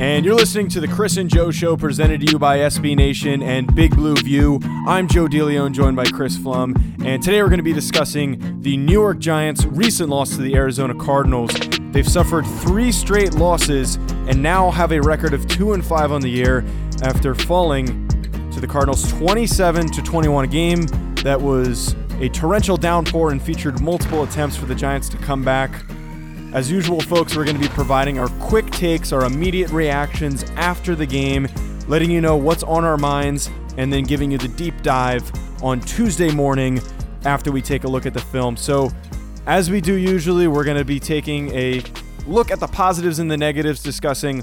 And you're listening to the Chris and Joe Show presented to you by SB Nation and Big Blue View. I'm Joe DeLeone, joined by Chris Pflum, And today we're going to be discussing the New York Giants' recent loss to the Arizona Cardinals. They've suffered three straight losses and now have a record of 2 and 5 on the year after falling to the Cardinals 27 to 21 game that was a torrential downpour and featured multiple attempts for the Giants to come back. As usual, folks, we're going to be providing our quick takes, our immediate reactions after the game, letting you know what's on our minds, and then giving you the deep dive on Tuesday morning after we take a look at the film. So, as we do usually, we're going to be taking a look at the positives and the negatives, discussing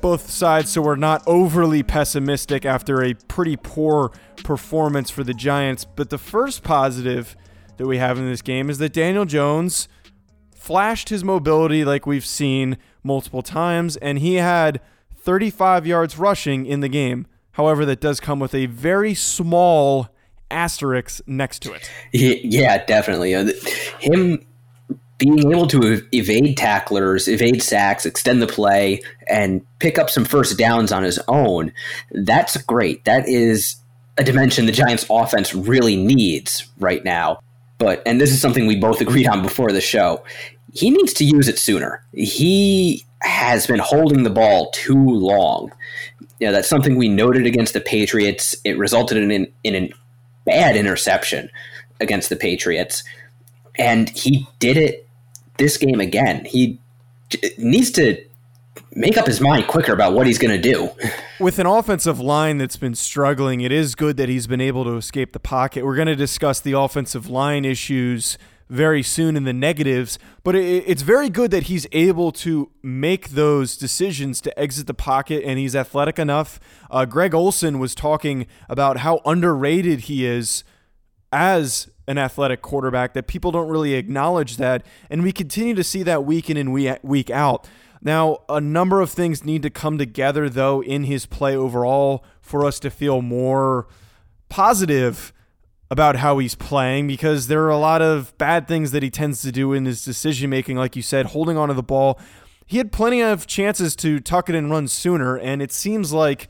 both sides so we're not overly pessimistic after a pretty poor performance for the Giants. But the first positive that we have in this game is that Daniel Jones flashed his mobility like we've seen multiple times, and he had 35 yards rushing in the game. However, that does come with a very small asterisk next to it. Yeah, definitely. Uh, him being able to evade tacklers, evade sacks, extend the play, and pick up some first downs on his own, that's great. That is a dimension the Giants offense really needs right now. But, and this is something we both agreed on before the show, he needs to use it sooner. He has been holding the ball too long. You know, that's something we noted against the Patriots. It resulted in an, in a bad interception against the Patriots. And he did it this game again. He needs to make up his mind quicker about what he's going to do. With an offensive line that's been struggling, it is good that he's been able to escape the pocket. We're going to discuss the offensive line issues very soon in the negatives, but it, it's very good that he's able to make those decisions to exit the pocket and he's athletic enough. Uh, Greg Olsen was talking about how underrated he is as an athletic quarterback, that people don't really acknowledge that. And we continue to see that week in and week out. Now, a number of things need to come together, though, in his play overall for us to feel more positive about how he's playing because there are a lot of bad things that he tends to do in his decision making, like you said, holding onto the ball. He had plenty of chances to tuck it and run sooner, and it seems like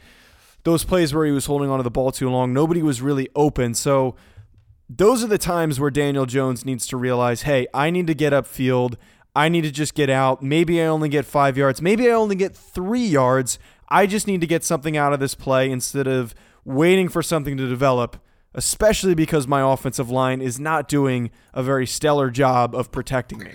those plays where he was holding onto the ball too long, nobody was really open. So those are the times where Daniel Jones needs to realize, hey, I need to get upfield. I need to just get out. Maybe I only get five yards. Maybe I only get three yards. I just need to get something out of this play instead of waiting for something to develop especially because my offensive line is not doing a very stellar job of protecting me.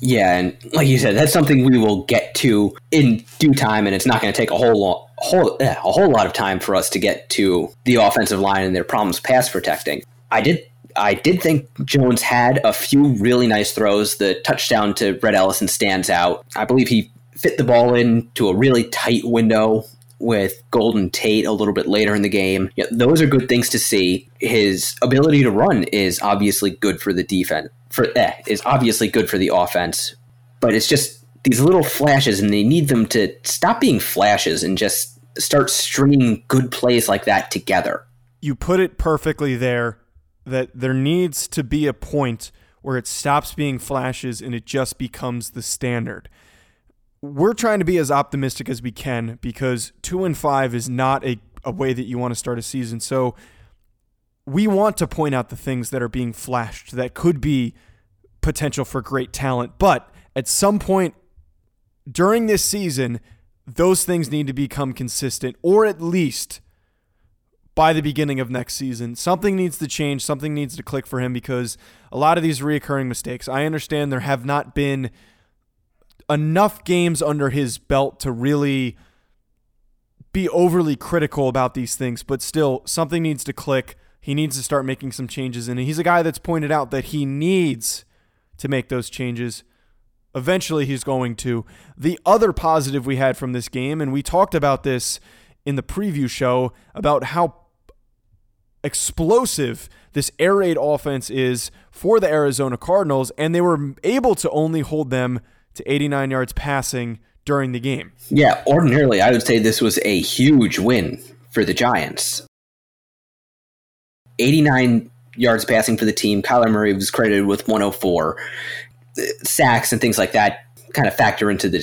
Yeah, and like you said, that's something we will get to in due time, and it's not going to take a whole lot, whole eh, a whole lot of time for us to get to the offensive line and their problems pass protecting. I did. I did think Jones had a few really nice throws. The touchdown to Rhett Ellison stands out. I believe he fit the ball into a really tight window with Golden Tate a little bit later in the game. Yeah, those are good things to see. His ability to run is obviously good for the defense. For eh, is obviously good for the offense, but it's just these little flashes, and they need them to stop being flashes and just start stringing good plays like that together. You put it perfectly there. That there needs to be a point where it stops being flashes and it just becomes the standard we're trying to be as optimistic as we can because two and five is not a, a way that you want to start a season. So we want to point out the things that are being flashed that could be potential for great talent. But at some point during this season, those things need to become consistent, or at least by the beginning of next season. Something needs to change, something needs to click for him because a lot of these reoccurring mistakes, I understand there have not been enough games under his belt to really be overly critical about these things, but still, something needs to click. He needs to start making some changes. And he's a guy that's pointed out that he needs to make those changes. Eventually, he's going to. The other positive we had from this game, and we talked about this in the preview show about how explosive this air raid offense is for the Arizona Cardinals, and they were able to only hold them to 89 yards passing during the game. Yeah, ordinarily, I would say this was a huge win for the Giants. 89 yards passing for the team. Kyler Murray was credited with 104. Sacks and things like that kind of factor into the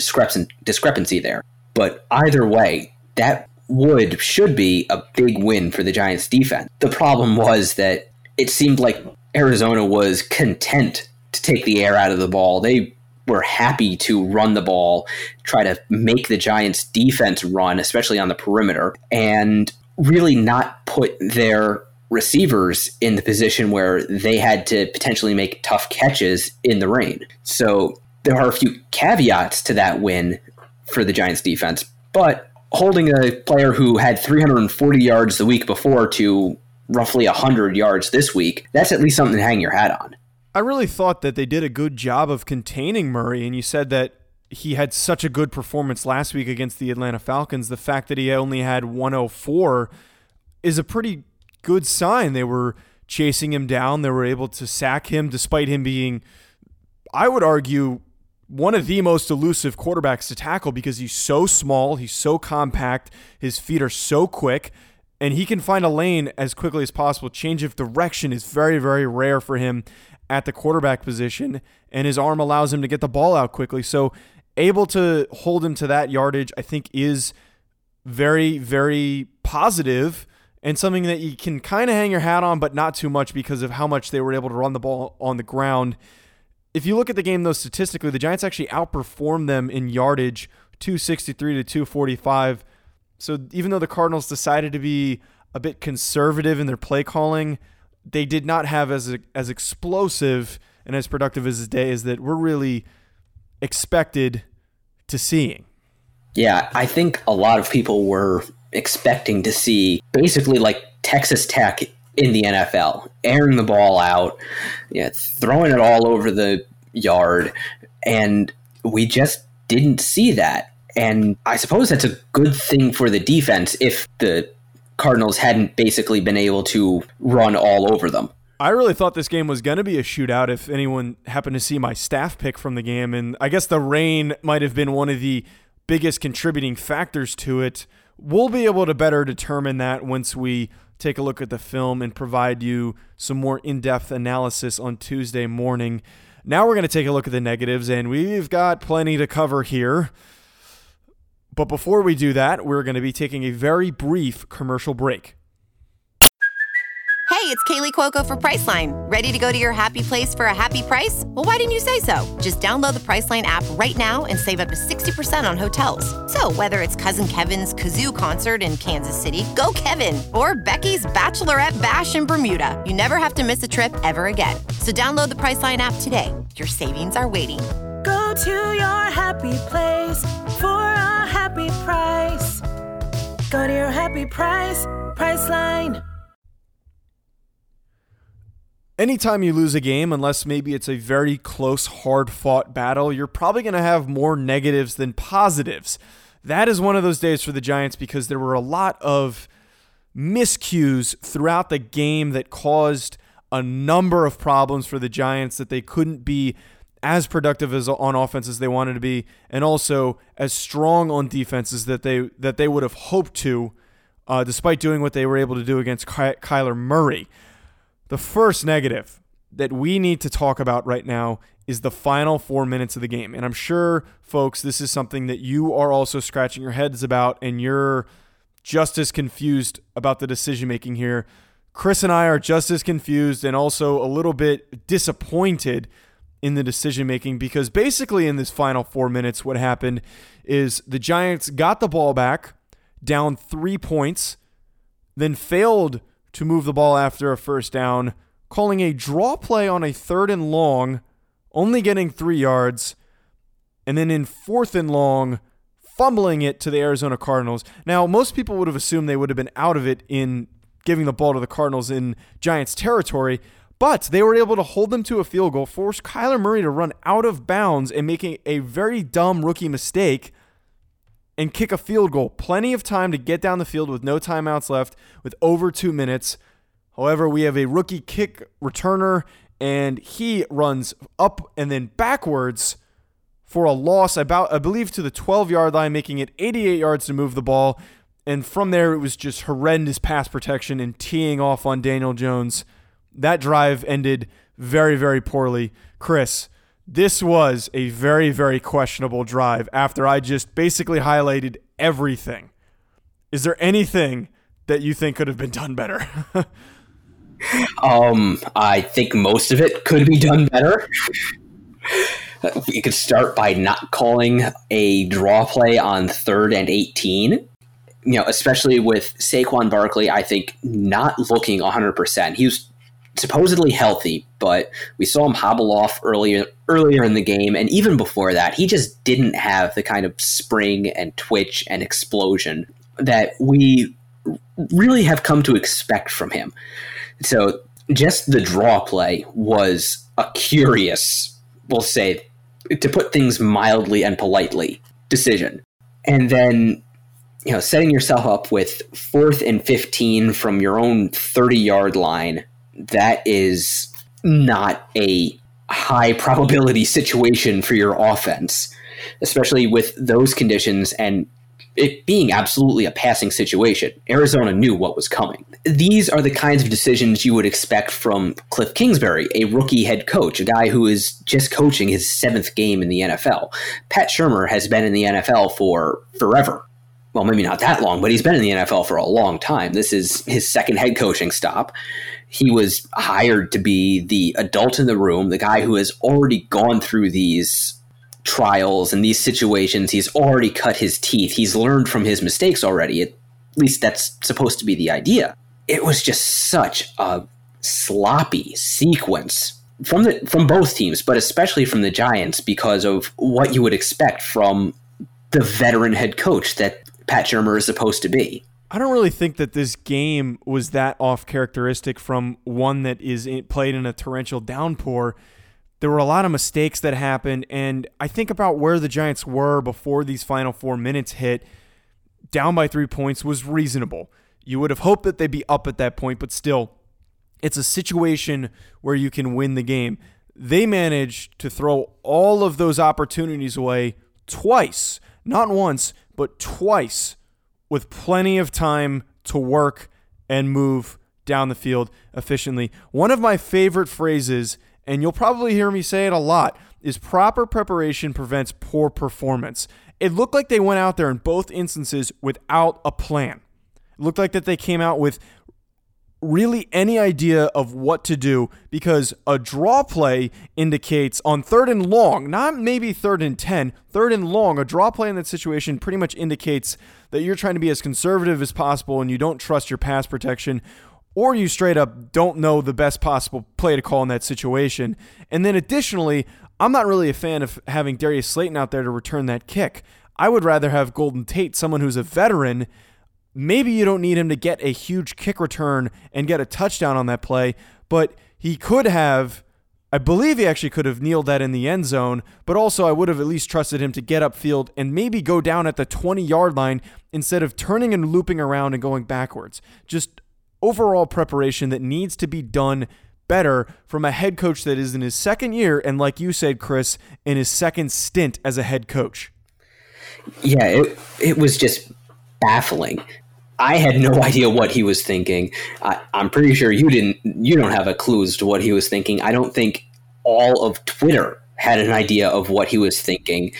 discrepancy there. But either way, that would should be a big win for the Giants defense. The problem was that it seemed like Arizona was content to take the air out of the ball. They were happy to run the ball, try to make the Giants defense run, especially on the perimeter, and really not put their receivers in the position where they had to potentially make tough catches in the rain. So there are a few caveats to that win for the Giants defense, but holding a player who had 340 yards the week before to roughly 100 yards this week, that's at least something to hang your hat on. I really thought that they did a good job of containing Murray, and you said that he had such a good performance last week against the Atlanta Falcons. The fact that he only had 104 is a pretty good sign. They were chasing him down, they were able to sack him despite him being, I would argue, one of the most elusive quarterbacks to tackle because he's so small, he's so compact, his feet are so quick, and he can find a lane as quickly as possible. Change of direction is very, very rare for him at the quarterback position, and his arm allows him to get the ball out quickly. So, able to hold him to that yardage, I think, is very, very positive and something that you can kind of hang your hat on, but not too much because of how much they were able to run the ball on the ground. If you look at the game, though, statistically, the Giants actually outperformed them in yardage 263 to 245. So, even though the Cardinals decided to be a bit conservative in their play calling, they did not have as as explosive and as productive as day as that we're really expected to seeing. Yeah, I think a lot of people were expecting to see basically like Texas Tech in the NFL, airing the ball out, yeah, throwing it all over the yard, and we just didn't see that. And I suppose that's a good thing for the defense if the Cardinals hadn't basically been able to run all over them. I really thought this game was going to be a shootout if anyone happened to see my staff pick from the game. And I guess the rain might have been one of the biggest contributing factors to it. We'll be able to better determine that once we take a look at the film and provide you some more in depth analysis on Tuesday morning. Now we're going to take a look at the negatives, and we've got plenty to cover here. But before we do that, we're going to be taking a very brief commercial break. Hey, it's Kaley Cuoco for Priceline. Ready to go to your happy place for a happy price? Well, why didn't you say so? Just download the Priceline app right now and save up to 60% on hotels. So, whether it's Cousin Kevin's Kazoo concert in Kansas City, go Kevin, or Becky's Bachelorette Bash in Bermuda, you never have to miss a trip ever again. So, download the Priceline app today. Your savings are waiting Go to your happy place for a happy price. Go to your happy price, Priceline. Anytime you lose a game, unless maybe it's a very close, hard fought battle, you're probably going to have more negatives than positives. That is one of those days for the Giants because there were a lot of miscues throughout the game that caused a number of problems for the Giants that they couldn't be as productive as on offense as they wanted to be, and also as strong on defenses that they that they would have hoped to, uh, despite doing what they were able to do against Ky- Kyler Murray. The first negative that we need to talk about right now is the final four minutes of the game. And I'm sure, folks, this is something that you are also scratching your heads about, and you're just as confused about the decision making here. Chris and I are just as confused and also a little bit disappointed in the decision making because basically in this final four minutes, what happened is the Giants got the ball back down three points, then failed to move the ball after a first down, calling a draw play on a third and long, only getting three yards, and then in fourth and long, fumbling it to the Arizona Cardinals. Now, most people would have assumed they would have been out of it in giving the ball to the Cardinals in Giants territory, but they were able to hold them to a field goal, force Kyler Murray to run out of bounds and making a very dumb rookie mistake and kick a field goal. Plenty of time to get down the field with no timeouts left, with over two minutes. However, we have a rookie kick returner, and he runs up and then backwards for a loss about, I believe, to the 12 yard line, making it 88 yards to move the ball. And from there, it was just horrendous pass protection and teeing off on Daniel Jones that drive ended very, very poorly. Chris, this was a very, very questionable drive after I just basically highlighted everything. Is there anything that you think could have been done better? um, I think most of it could be done better. You could start by not calling a draw play on third and 18. You know, especially with Saquon Barkley, I think not looking 100%. He was supposedly healthy, but we saw him hobble off earlier earlier in the game, and even before that, he just didn't have the kind of spring and twitch and explosion that we really have come to expect from him. So just the draw play was a curious, we'll say, to put things mildly and politely, decision. And then you know, setting yourself up with fourth and 15 from your own 30 yard line that is not a high probability situation for your offense, especially with those conditions and it being absolutely a passing situation. Arizona knew what was coming. These are the kinds of decisions you would expect from Cliff Kingsbury, a rookie head coach, a guy who is just coaching his seventh game in the NFL. Pat Shurmur has been in the NFL for forever. Well, maybe not that long, but he's been in the NFL for a long time. This is his second head coaching stop he was hired to be the adult in the room, the guy who has already gone through these trials and these situations. He's already cut his teeth. He's learned from his mistakes already. At least that's supposed to be the idea. It was just such a sloppy sequence from the from both teams, but especially from the Giants because of what you would expect from the veteran head coach that Pat Shurmur is supposed to be. I don't really think that this game was that off characteristic from one that is in, played in a torrential downpour. There were a lot of mistakes that happened, and I think about where the Giants were before these final four minutes hit. Down by three points was reasonable. You would have hoped that they'd be up at that point, but still, it's a situation where you can win the game. They managed to throw all of those opportunities away twice, not once, but twice with plenty of time to work and move down the field efficiently. One of my favorite phrases, and you'll probably hear me say it a lot, is proper preparation prevents poor performance. It looked like they went out there in both instances without a plan. It looked like that they came out with really any idea of what to do because a draw play indicates on third and long, not maybe third and 10, third and long, a draw play in that situation pretty much indicates that you're trying to be as conservative as possible and you don't trust your pass protection or you straight up don't know the best possible play to call in that situation. And then additionally, I'm not really a fan of having Darius Slayton out there to return that kick. I would rather have Golden Tate, someone who's a veteran Maybe you don't need him to get a huge kick return and get a touchdown on that play, but he could have. I believe he actually could have kneeled that in the end zone, but also I would have at least trusted him to get upfield and maybe go down at the 20 yard line instead of turning and looping around and going backwards. Just overall preparation that needs to be done better from a head coach that is in his second year and, like you said, Chris, in his second stint as a head coach. Yeah, it, it was just baffling. I had no idea what he was thinking. I, I'm pretty sure you didn't. You don't have a clue as to what he was thinking. I don't think all of Twitter had an idea of what he was thinking.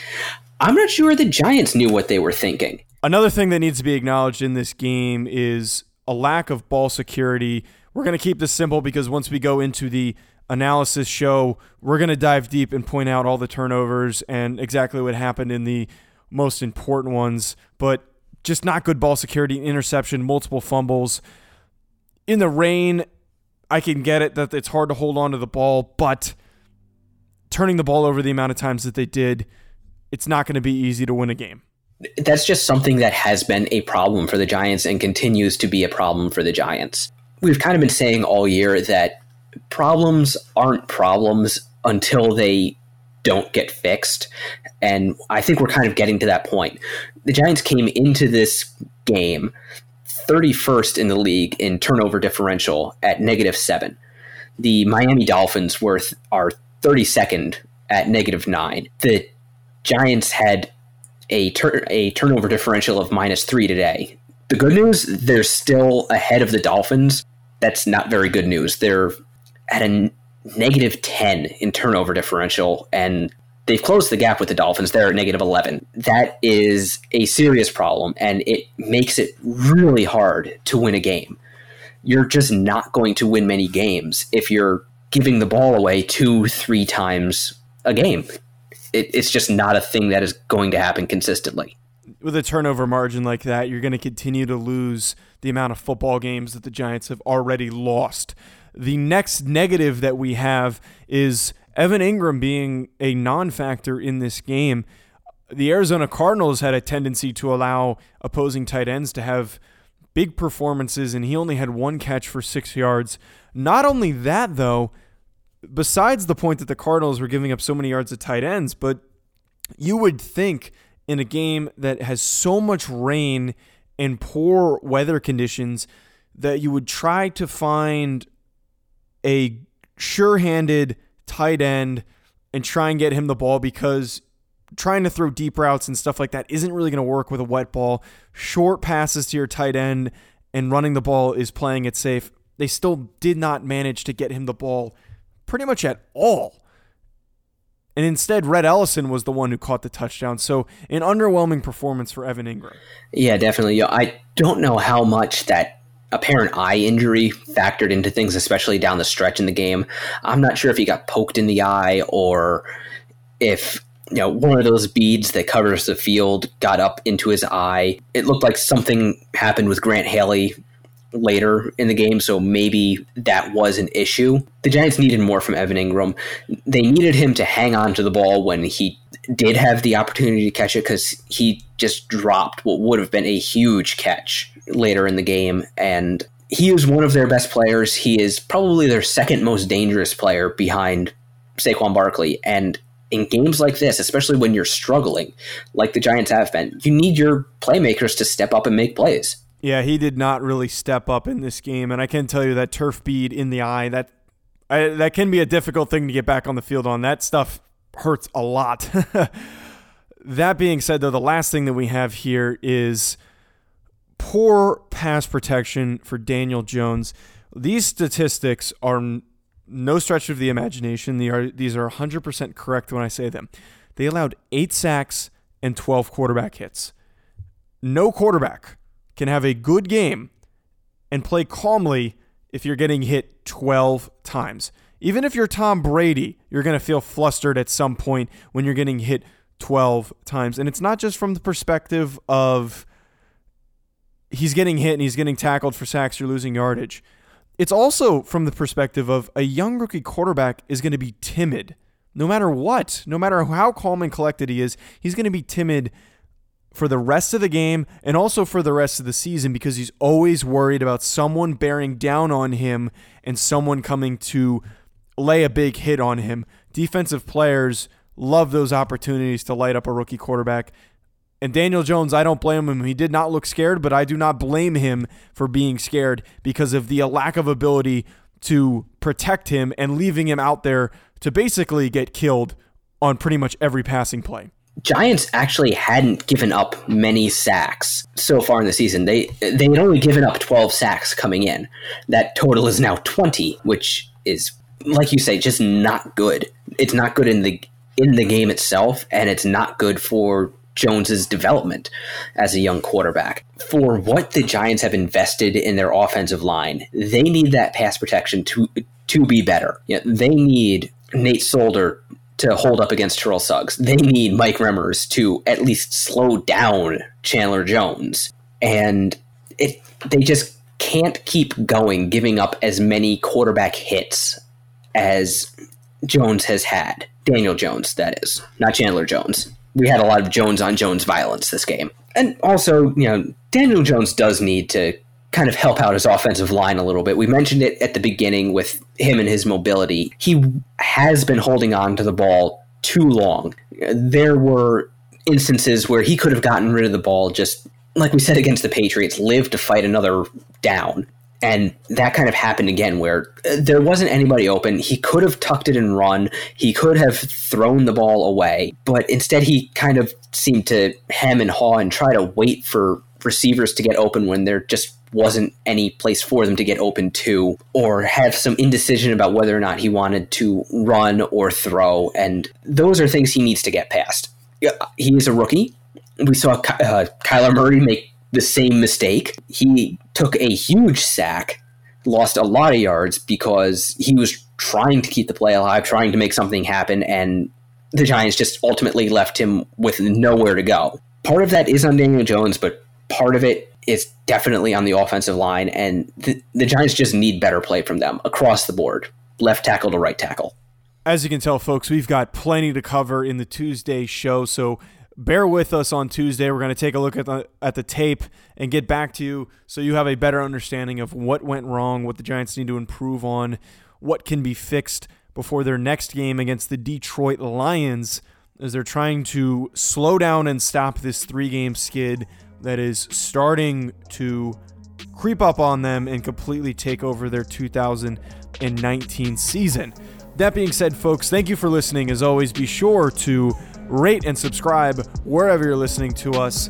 I'm not sure the Giants knew what they were thinking. Another thing that needs to be acknowledged in this game is a lack of ball security. We're going to keep this simple because once we go into the analysis show, we're going to dive deep and point out all the turnovers and exactly what happened in the most important ones. But just not good ball security, interception, multiple fumbles. In the rain, I can get it that it's hard to hold on to the ball, but turning the ball over the amount of times that they did, it's not going to be easy to win a game that's just something that has been a problem for the Giants and continues to be a problem for the Giants. We've kind of been saying all year that problems aren't problems until they don't get fixed. And I think we're kind of getting to that point. The Giants came into this game 31st in the league in turnover differential at negative seven. The Miami Dolphins were are 32nd at negative nine. The Giants had a, tur- a turnover differential of minus three today. The good news, they're still ahead of the Dolphins. That's not very good news. They're at a n- negative 10 in turnover differential, and they've closed the gap with the Dolphins. They're at negative 11. That is a serious problem, and it makes it really hard to win a game. You're just not going to win many games if you're giving the ball away two, three times a game it, it's just not a thing that is going to happen consistently. With a turnover margin like that, you're going to continue to lose the amount of football games that the Giants have already lost. The next negative that we have is Evan Engram being a non factor in this game. The Arizona Cardinals had a tendency to allow opposing tight ends to have big performances, and he only had one catch for six yards. Not only that, though, besides the point that the Cardinals were giving up so many yards at tight ends, but you would think in a game that has so much rain and poor weather conditions that you would try to find a sure-handed tight end and try and get him the ball because trying to throw deep routes and stuff like that isn't really going to work with a wet ball. Short passes to your tight end and running the ball is playing it safe. They still did not manage to get him the ball pretty much at all. And instead, Rhett Ellison was the one who caught the touchdown. So, an underwhelming performance for Evan Engram. Yeah, definitely. I don't know how much that apparent eye injury factored into things, especially down the stretch in the game. I'm not sure if he got poked in the eye or if you know one of those beads that covers the field got up into his eye. It looked like something happened with Grant Haley later in the game, so maybe that was an issue. The Giants needed more from Evan Engram. They needed him to hang on to the ball when he did have the opportunity to catch it because he just dropped what would have been a huge catch later in the game. And he is one of their best players. He is probably their second most dangerous player behind Saquon Barkley. And in games like this, especially when you're struggling, like the Giants have been, you need your playmakers to step up and make plays. Yeah, he did not really step up in this game, and I can tell you that turf bead in the eye that I, that can be a difficult thing to get back on the field on. That stuff hurts a lot. that being said, though, the last thing that we have here is poor pass protection for Daniel Jones. These statistics are no stretch of the imagination. They are, these are 100% correct when I say them. They allowed eight sacks and 12 quarterback hits. No quarterback can have a good game and play calmly if you're getting hit 12 times. Even if you're Tom Brady, you're going to feel flustered at some point when you're getting hit 12 times. And it's not just from the perspective of he's getting hit and he's getting tackled for sacks or losing yardage. It's also from the perspective of a young rookie quarterback is going to be timid no matter what, no matter how calm and collected he is, he's going to be timid for the rest of the game and also for the rest of the season because he's always worried about someone bearing down on him and someone coming to lay a big hit on him. Defensive players love those opportunities to light up a rookie quarterback. And Daniel Jones, I don't blame him. He did not look scared, but I do not blame him for being scared because of the uh, lack of ability to protect him and leaving him out there to basically get killed on pretty much every passing play. Giants actually hadn't given up many sacks so far in the season. They they had only given up 12 sacks coming in. That total is now 20, which is like you say just not good. It's not good in the in the game itself, and it's not good for Jones's development as a young quarterback. For what the Giants have invested in their offensive line, they need that pass protection to to be better. You know, they need Nate Solder to hold up against Terrell Suggs. They need Mike Remmers to at least slow down Chandler Jones. And it they just can't keep going giving up as many quarterback hits as Jones has had. Daniel Jones, that is, not Chandler Jones. We had a lot of Jones on Jones violence this game. And also, you know, Daniel Jones does need to kind of help out his offensive line a little bit. We mentioned it at the beginning with him and his mobility. He has been holding on to the ball too long. There were instances where he could have gotten rid of the ball just like we said against the Patriots, live to fight another down. And that kind of happened again where uh, there wasn't anybody open. He could have tucked it and run. He could have thrown the ball away, but instead he kind of seemed to hem and haw and try to wait for receivers to get open when there just wasn't any place for them to get open to, or have some indecision about whether or not he wanted to run or throw. And those are things he needs to get past. He is a rookie. We saw uh, Kyler Murray make the same mistake. He took a huge sack, lost a lot of yards because he was trying to keep the play alive, trying to make something happen, and the Giants just ultimately left him with nowhere to go. Part of that is on Daniel Jones, but part of it is definitely on the offensive line, and the, the Giants just need better play from them across the board, left tackle to right tackle. As you can tell, folks, we've got plenty to cover in the Tuesday show, so bear with us on Tuesday. We're going to take a look at the at the tape and get back to you so you have a better understanding of what went wrong, what the Giants need to improve on, what can be fixed before their next game against the Detroit Lions as they're trying to slow down and stop this three-game skid that is starting to creep up on them and completely take over their 2019 season. That being said, folks, thank you for listening. As always, be sure to rate and subscribe wherever you're listening to us.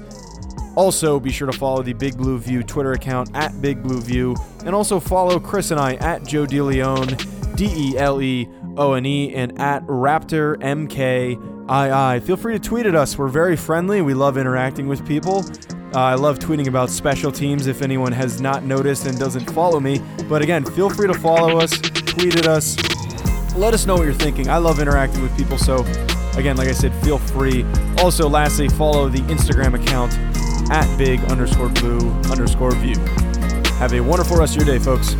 Also, be sure to follow the Big Blue View Twitter account at Big Blue View, and also follow Chris and I at Joe DeLeone, D E L E O N E, and at Raptor MKII. Feel free to tweet at us. We're very friendly. We love interacting with people. Uh, I love tweeting about special teams if anyone has not noticed and doesn't follow me. But again, feel free to follow us, tweet at us, let us know what you're thinking. I love interacting with people, so again, like I said, feel free. Also, lastly, follow the Instagram account at big underscore blue underscore view. Have a wonderful rest of your day, folks.